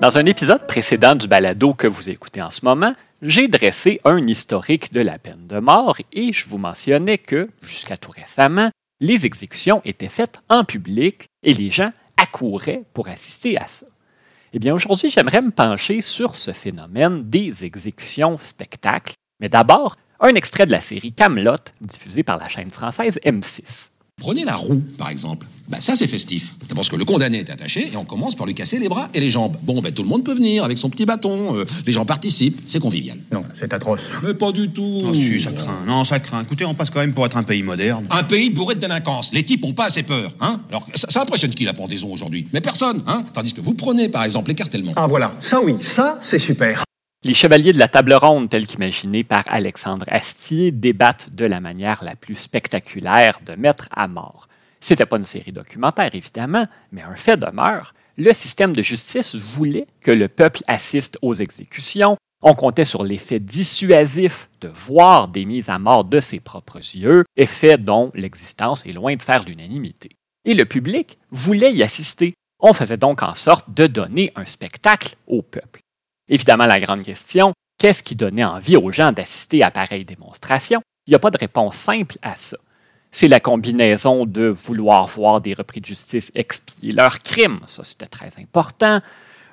Dans un épisode précédent du balado que vous écoutez en ce moment, j'ai dressé un historique de la peine de mort et je vous mentionnais que, jusqu'à tout récemment, les exécutions étaient faites en public et les gens accouraient pour assister à ça. Eh bien, aujourd'hui, j'aimerais me pencher sur ce phénomène des exécutions spectacles. Mais d'abord, un extrait de la série Camelot, diffusée par la chaîne française M6. Prenez la roue, par exemple. Ben, ça, c'est festif. D'abord parce que le condamné est attaché et on commence par lui casser les bras et les jambes. Bon, ben, tout le monde peut venir avec son petit bâton. euh, les gens participent. C'est convivial. Non, c'est atroce. Mais pas du tout. Non, si, ça craint. Non, ça craint. Écoutez, on passe quand même pour être un pays moderne. Un pays bourré de délinquance. Les types ont pas assez peur, hein Alors, ça, ça impressionne qui la pendaison aujourd'hui? Mais personne, hein Tandis que vous prenez, par exemple, l'écartèlement. Ah voilà, ça oui, ça c'est super. Les chevaliers de la table ronde, tels qu'imaginés par Alexandre Astier, débattent de la manière la plus spectaculaire de mettre à mort. C'était pas une série documentaire, évidemment, mais un fait demeure. Le système de justice voulait que le peuple assiste aux exécutions. On comptait sur l'effet dissuasif de voir des mises à mort de ses propres yeux, effet dont l'existence est loin de faire l'unanimité. Et le public voulait y assister. On faisait donc en sorte de donner un spectacle au peuple. Évidemment, la grande question, qu'est-ce qui donnait envie aux gens d'assister à pareille démonstration? Il n'y a pas de réponse simple à ça. C'est la combinaison de vouloir voir des repris de justice expier leurs crimes, ça c'était très important,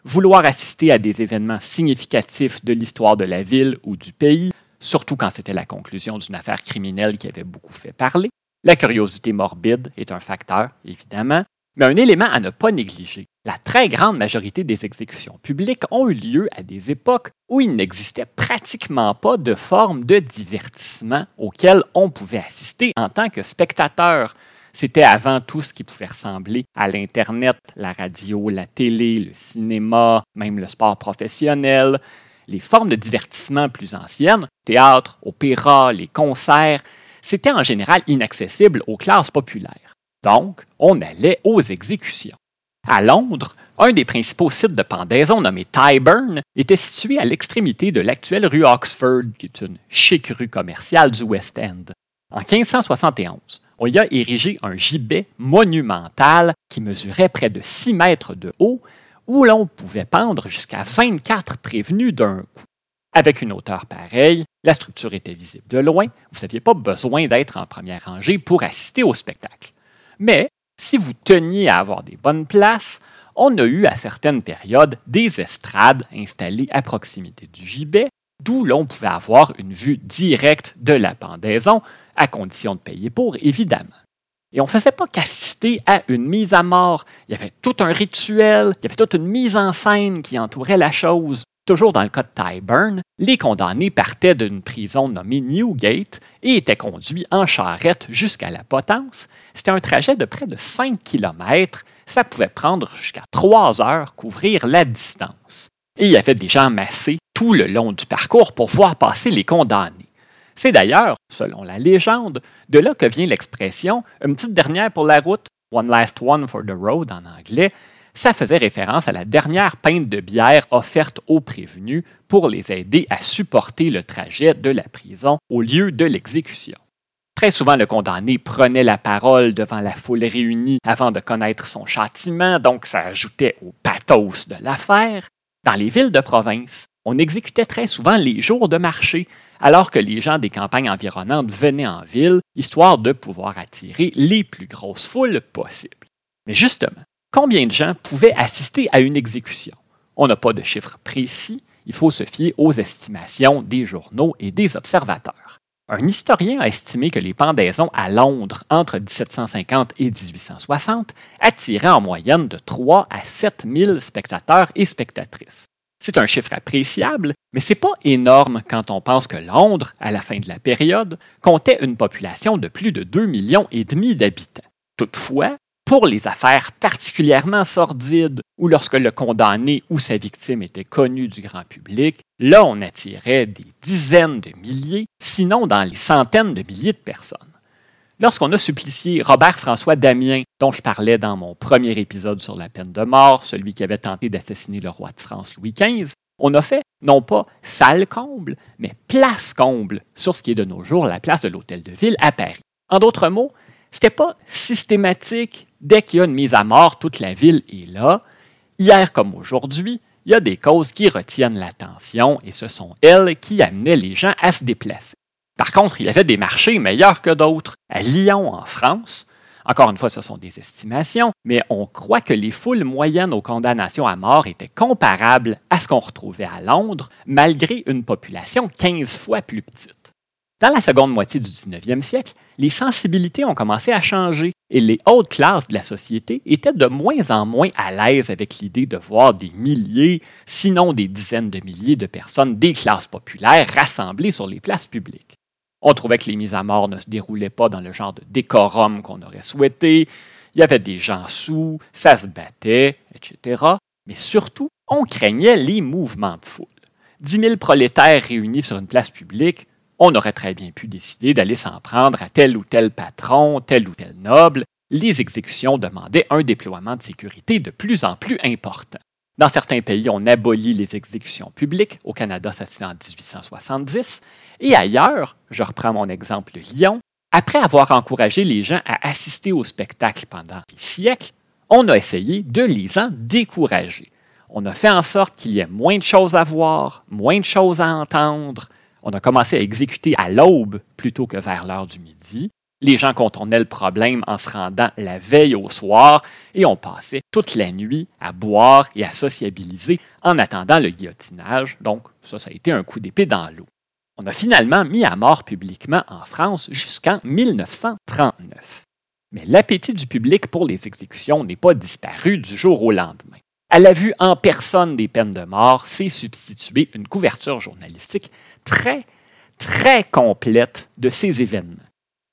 vouloir assister à des événements significatifs de l'histoire de la ville ou du pays, surtout quand c'était la conclusion d'une affaire criminelle qui avait beaucoup fait parler. La curiosité morbide est un facteur, évidemment, mais un élément à ne pas négliger. La très grande majorité des exécutions publiques ont eu lieu à des époques où il n'existait pratiquement pas de forme de divertissement auquel on pouvait assister en tant que spectateur. C'était avant tout ce qui pouvait ressembler à l'Internet, la radio, la télé, le cinéma, même le sport professionnel. Les formes de divertissement plus anciennes, théâtre, opéra, les concerts, c'était en général inaccessible aux classes populaires. Donc, on allait aux exécutions. À Londres, un des principaux sites de pendaison nommé Tyburn était situé à l'extrémité de l'actuelle rue Oxford, qui est une chic rue commerciale du West End. En 1571, on y a érigé un gibet monumental qui mesurait près de 6 mètres de haut, où l'on pouvait pendre jusqu'à 24 prévenus d'un coup. Avec une hauteur pareille, la structure était visible de loin, vous n'aviez pas besoin d'être en première rangée pour assister au spectacle. Mais si vous teniez à avoir des bonnes places, on a eu à certaines périodes des estrades installées à proximité du gibet, d'où l'on pouvait avoir une vue directe de la pendaison, à condition de payer pour, évidemment. Et on ne faisait pas qu'assister à une mise à mort. Il y avait tout un rituel, il y avait toute une mise en scène qui entourait la chose. Toujours dans le cas de Tyburn, les condamnés partaient d'une prison nommée Newgate et étaient conduits en charrette jusqu'à la potence. C'était un trajet de près de 5 km. Ça pouvait prendre jusqu'à 3 heures couvrir la distance. Et il y avait des gens massés tout le long du parcours pour voir passer les condamnés. C'est d'ailleurs, selon la légende, de là que vient l'expression une petite dernière pour la route, one last one for the road en anglais, ça faisait référence à la dernière pinte de bière offerte aux prévenus pour les aider à supporter le trajet de la prison au lieu de l'exécution. Très souvent, le condamné prenait la parole devant la foule réunie avant de connaître son châtiment, donc ça ajoutait au pathos de l'affaire. Dans les villes de province, on exécutait très souvent les jours de marché, alors que les gens des campagnes environnantes venaient en ville, histoire de pouvoir attirer les plus grosses foules possibles. Mais justement, combien de gens pouvaient assister à une exécution? On n'a pas de chiffre précis, il faut se fier aux estimations des journaux et des observateurs. Un historien a estimé que les pendaisons à Londres entre 1750 et 1860 attiraient en moyenne de 3 à 7 000 spectateurs et spectatrices. C'est un chiffre appréciable, mais c'est pas énorme quand on pense que Londres, à la fin de la période, comptait une population de plus de 2 millions d'habitants. Toutefois, pour les affaires particulièrement sordides ou lorsque le condamné ou sa victime était connu du grand public, là on attirait des dizaines de milliers, sinon dans les centaines de milliers de personnes. Lorsqu'on a supplicié Robert-François Damien, dont je parlais dans mon premier épisode sur la peine de mort, celui qui avait tenté d'assassiner le roi de France Louis XV, on a fait non pas salle comble, mais place comble sur ce qui est de nos jours la place de l'Hôtel de Ville à Paris. En d'autres mots, c'était pas systématique. Dès qu'il y a une mise à mort, toute la ville est là. Hier comme aujourd'hui, il y a des causes qui retiennent l'attention et ce sont elles qui amenaient les gens à se déplacer. Par contre, il y avait des marchés meilleurs que d'autres. À Lyon, en France, encore une fois, ce sont des estimations, mais on croit que les foules moyennes aux condamnations à mort étaient comparables à ce qu'on retrouvait à Londres, malgré une population 15 fois plus petite. Dans la seconde moitié du 19e siècle, les sensibilités ont commencé à changer et les hautes classes de la société étaient de moins en moins à l'aise avec l'idée de voir des milliers, sinon des dizaines de milliers de personnes des classes populaires rassemblées sur les places publiques. On trouvait que les mises à mort ne se déroulaient pas dans le genre de décorum qu'on aurait souhaité. Il y avait des gens sous, ça se battait, etc. Mais surtout, on craignait les mouvements de foule. Dix mille prolétaires réunis sur une place publique, on aurait très bien pu décider d'aller s'en prendre à tel ou tel patron, tel ou tel noble. Les exécutions demandaient un déploiement de sécurité de plus en plus important. Dans certains pays, on abolit les exécutions publiques. Au Canada, ça se fait en 1870. Et ailleurs, je reprends mon exemple Lyon, après avoir encouragé les gens à assister au spectacle pendant des siècles, on a essayé de les en décourager. On a fait en sorte qu'il y ait moins de choses à voir, moins de choses à entendre. On a commencé à exécuter à l'aube plutôt que vers l'heure du midi. Les gens contournaient le problème en se rendant la veille au soir et on passait toute la nuit à boire et à sociabiliser en attendant le guillotinage. Donc, ça, ça a été un coup d'épée dans l'eau. On a finalement mis à mort publiquement en France jusqu'en 1939. Mais l'appétit du public pour les exécutions n'est pas disparu du jour au lendemain. À la vue en personne des peines de mort s'est substituée une couverture journalistique très, très complète de ces événements.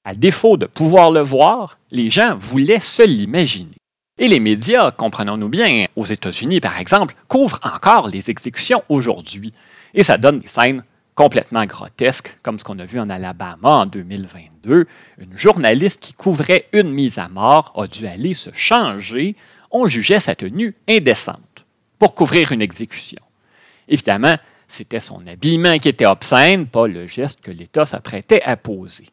À défaut de pouvoir le voir, les gens voulaient se l'imaginer. Et les médias, comprenons-nous bien, aux États-Unis par exemple, couvrent encore les exécutions aujourd'hui. Et ça donne des scènes complètement grotesques, comme ce qu'on a vu en Alabama en 2022. Une journaliste qui couvrait une mise à mort a dû aller se changer. On jugeait sa tenue indécente pour couvrir une exécution. Évidemment, c'était son habillement qui était obscène, pas le geste que l'État s'apprêtait à poser.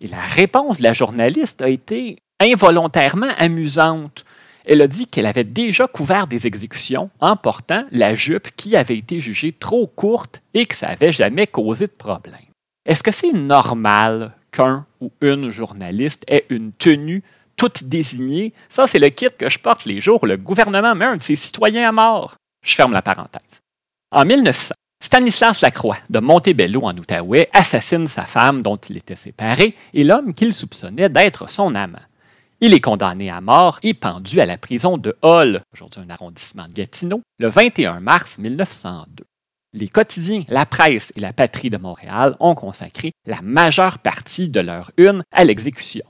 Et la réponse de la journaliste a été involontairement amusante. Elle a dit qu'elle avait déjà couvert des exécutions en portant la jupe qui avait été jugée trop courte et que ça n'avait jamais causé de problème. Est-ce que c'est normal qu'un ou une journaliste ait une tenue toute désignée? Ça, c'est le kit que je porte les jours où le gouvernement met un de ses citoyens à mort. Je ferme la parenthèse. En 1900, Stanislas Lacroix de Montebello en Outaouais assassine sa femme dont il était séparé et l'homme qu'il soupçonnait d'être son amant. Il est condamné à mort et pendu à la prison de Hall, aujourd'hui un arrondissement de Gatineau, le 21 mars 1902. Les quotidiens La Presse et La Patrie de Montréal ont consacré la majeure partie de leur une à l'exécution.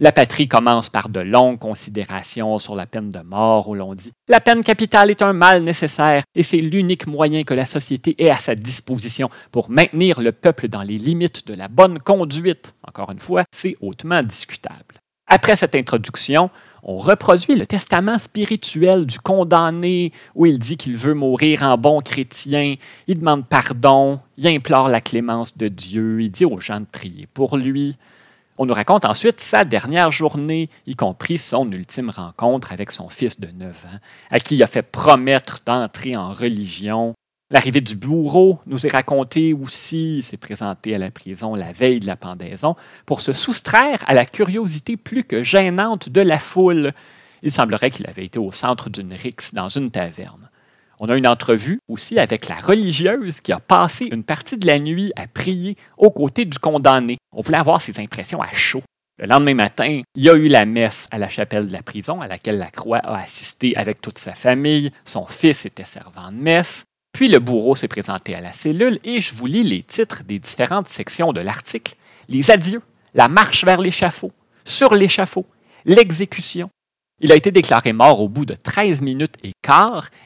La patrie commence par de longues considérations sur la peine de mort où l'on dit La peine capitale est un mal nécessaire et c'est l'unique moyen que la société ait à sa disposition pour maintenir le peuple dans les limites de la bonne conduite. Encore une fois, c'est hautement discutable. Après cette introduction, on reproduit le testament spirituel du condamné où il dit qu'il veut mourir en bon chrétien, il demande pardon, il implore la clémence de Dieu, il dit aux gens de prier pour lui. On nous raconte ensuite sa dernière journée, y compris son ultime rencontre avec son fils de 9 ans, à qui il a fait promettre d'entrer en religion. L'arrivée du bourreau nous est racontée aussi, il s'est présenté à la prison la veille de la pendaison pour se soustraire à la curiosité plus que gênante de la foule. Il semblerait qu'il avait été au centre d'une rixe dans une taverne. On a une entrevue aussi avec la religieuse qui a passé une partie de la nuit à prier aux côtés du condamné. On voulait avoir ses impressions à chaud. Le lendemain matin, il y a eu la messe à la chapelle de la prison à laquelle la Croix a assisté avec toute sa famille. Son fils était servant de messe. Puis le bourreau s'est présenté à la cellule et je vous lis les titres des différentes sections de l'article. Les adieux, la marche vers l'échafaud, sur l'échafaud, l'exécution, il a été déclaré mort au bout de 13 minutes et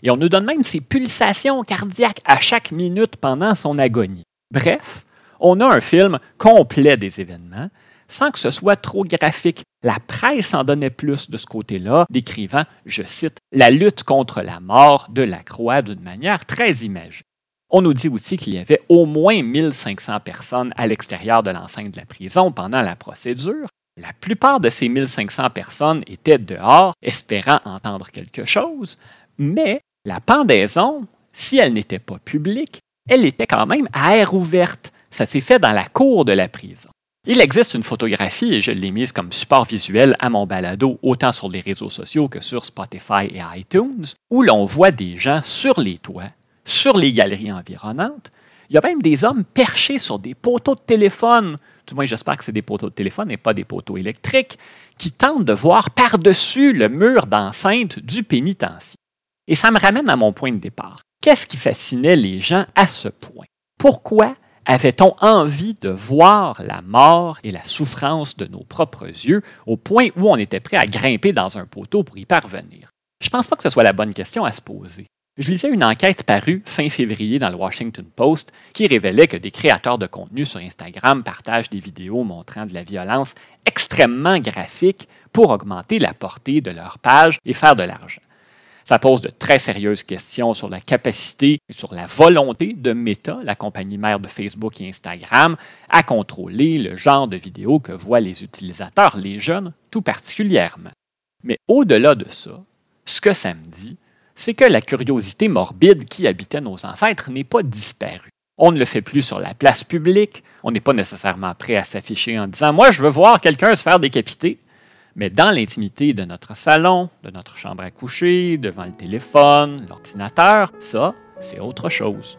et on nous donne même ses pulsations cardiaques à chaque minute pendant son agonie. Bref, on a un film complet des événements, sans que ce soit trop graphique. La presse en donnait plus de ce côté-là, décrivant, je cite, la lutte contre la mort de la croix d'une manière très imagée. On nous dit aussi qu'il y avait au moins 1500 personnes à l'extérieur de l'enceinte de la prison pendant la procédure, la plupart de ces 1500 personnes étaient dehors, espérant entendre quelque chose, mais la pendaison si elle n'était pas publique, elle était quand même à air ouverte. Ça s'est fait dans la cour de la prison. Il existe une photographie, et je l'ai mise comme support visuel à mon balado, autant sur les réseaux sociaux que sur Spotify et iTunes, où l'on voit des gens sur les toits, sur les galeries environnantes. Il y a même des hommes perchés sur des poteaux de téléphone, du moins j'espère que c'est des poteaux de téléphone et pas des poteaux électriques, qui tentent de voir par-dessus le mur d'enceinte du pénitencier. Et ça me ramène à mon point de départ. Qu'est-ce qui fascinait les gens à ce point? Pourquoi avait-on envie de voir la mort et la souffrance de nos propres yeux au point où on était prêt à grimper dans un poteau pour y parvenir? Je ne pense pas que ce soit la bonne question à se poser. Je lisais une enquête parue fin février dans le Washington Post qui révélait que des créateurs de contenu sur Instagram partagent des vidéos montrant de la violence extrêmement graphique pour augmenter la portée de leur page et faire de l'argent. Ça pose de très sérieuses questions sur la capacité et sur la volonté de Meta, la compagnie mère de Facebook et Instagram, à contrôler le genre de vidéos que voient les utilisateurs, les jeunes tout particulièrement. Mais au-delà de ça, ce que ça me dit, c'est que la curiosité morbide qui habitait nos ancêtres n'est pas disparue. On ne le fait plus sur la place publique, on n'est pas nécessairement prêt à s'afficher en disant Moi, je veux voir quelqu'un se faire décapiter. Mais dans l'intimité de notre salon, de notre chambre à coucher, devant le téléphone, l'ordinateur, ça, c'est autre chose.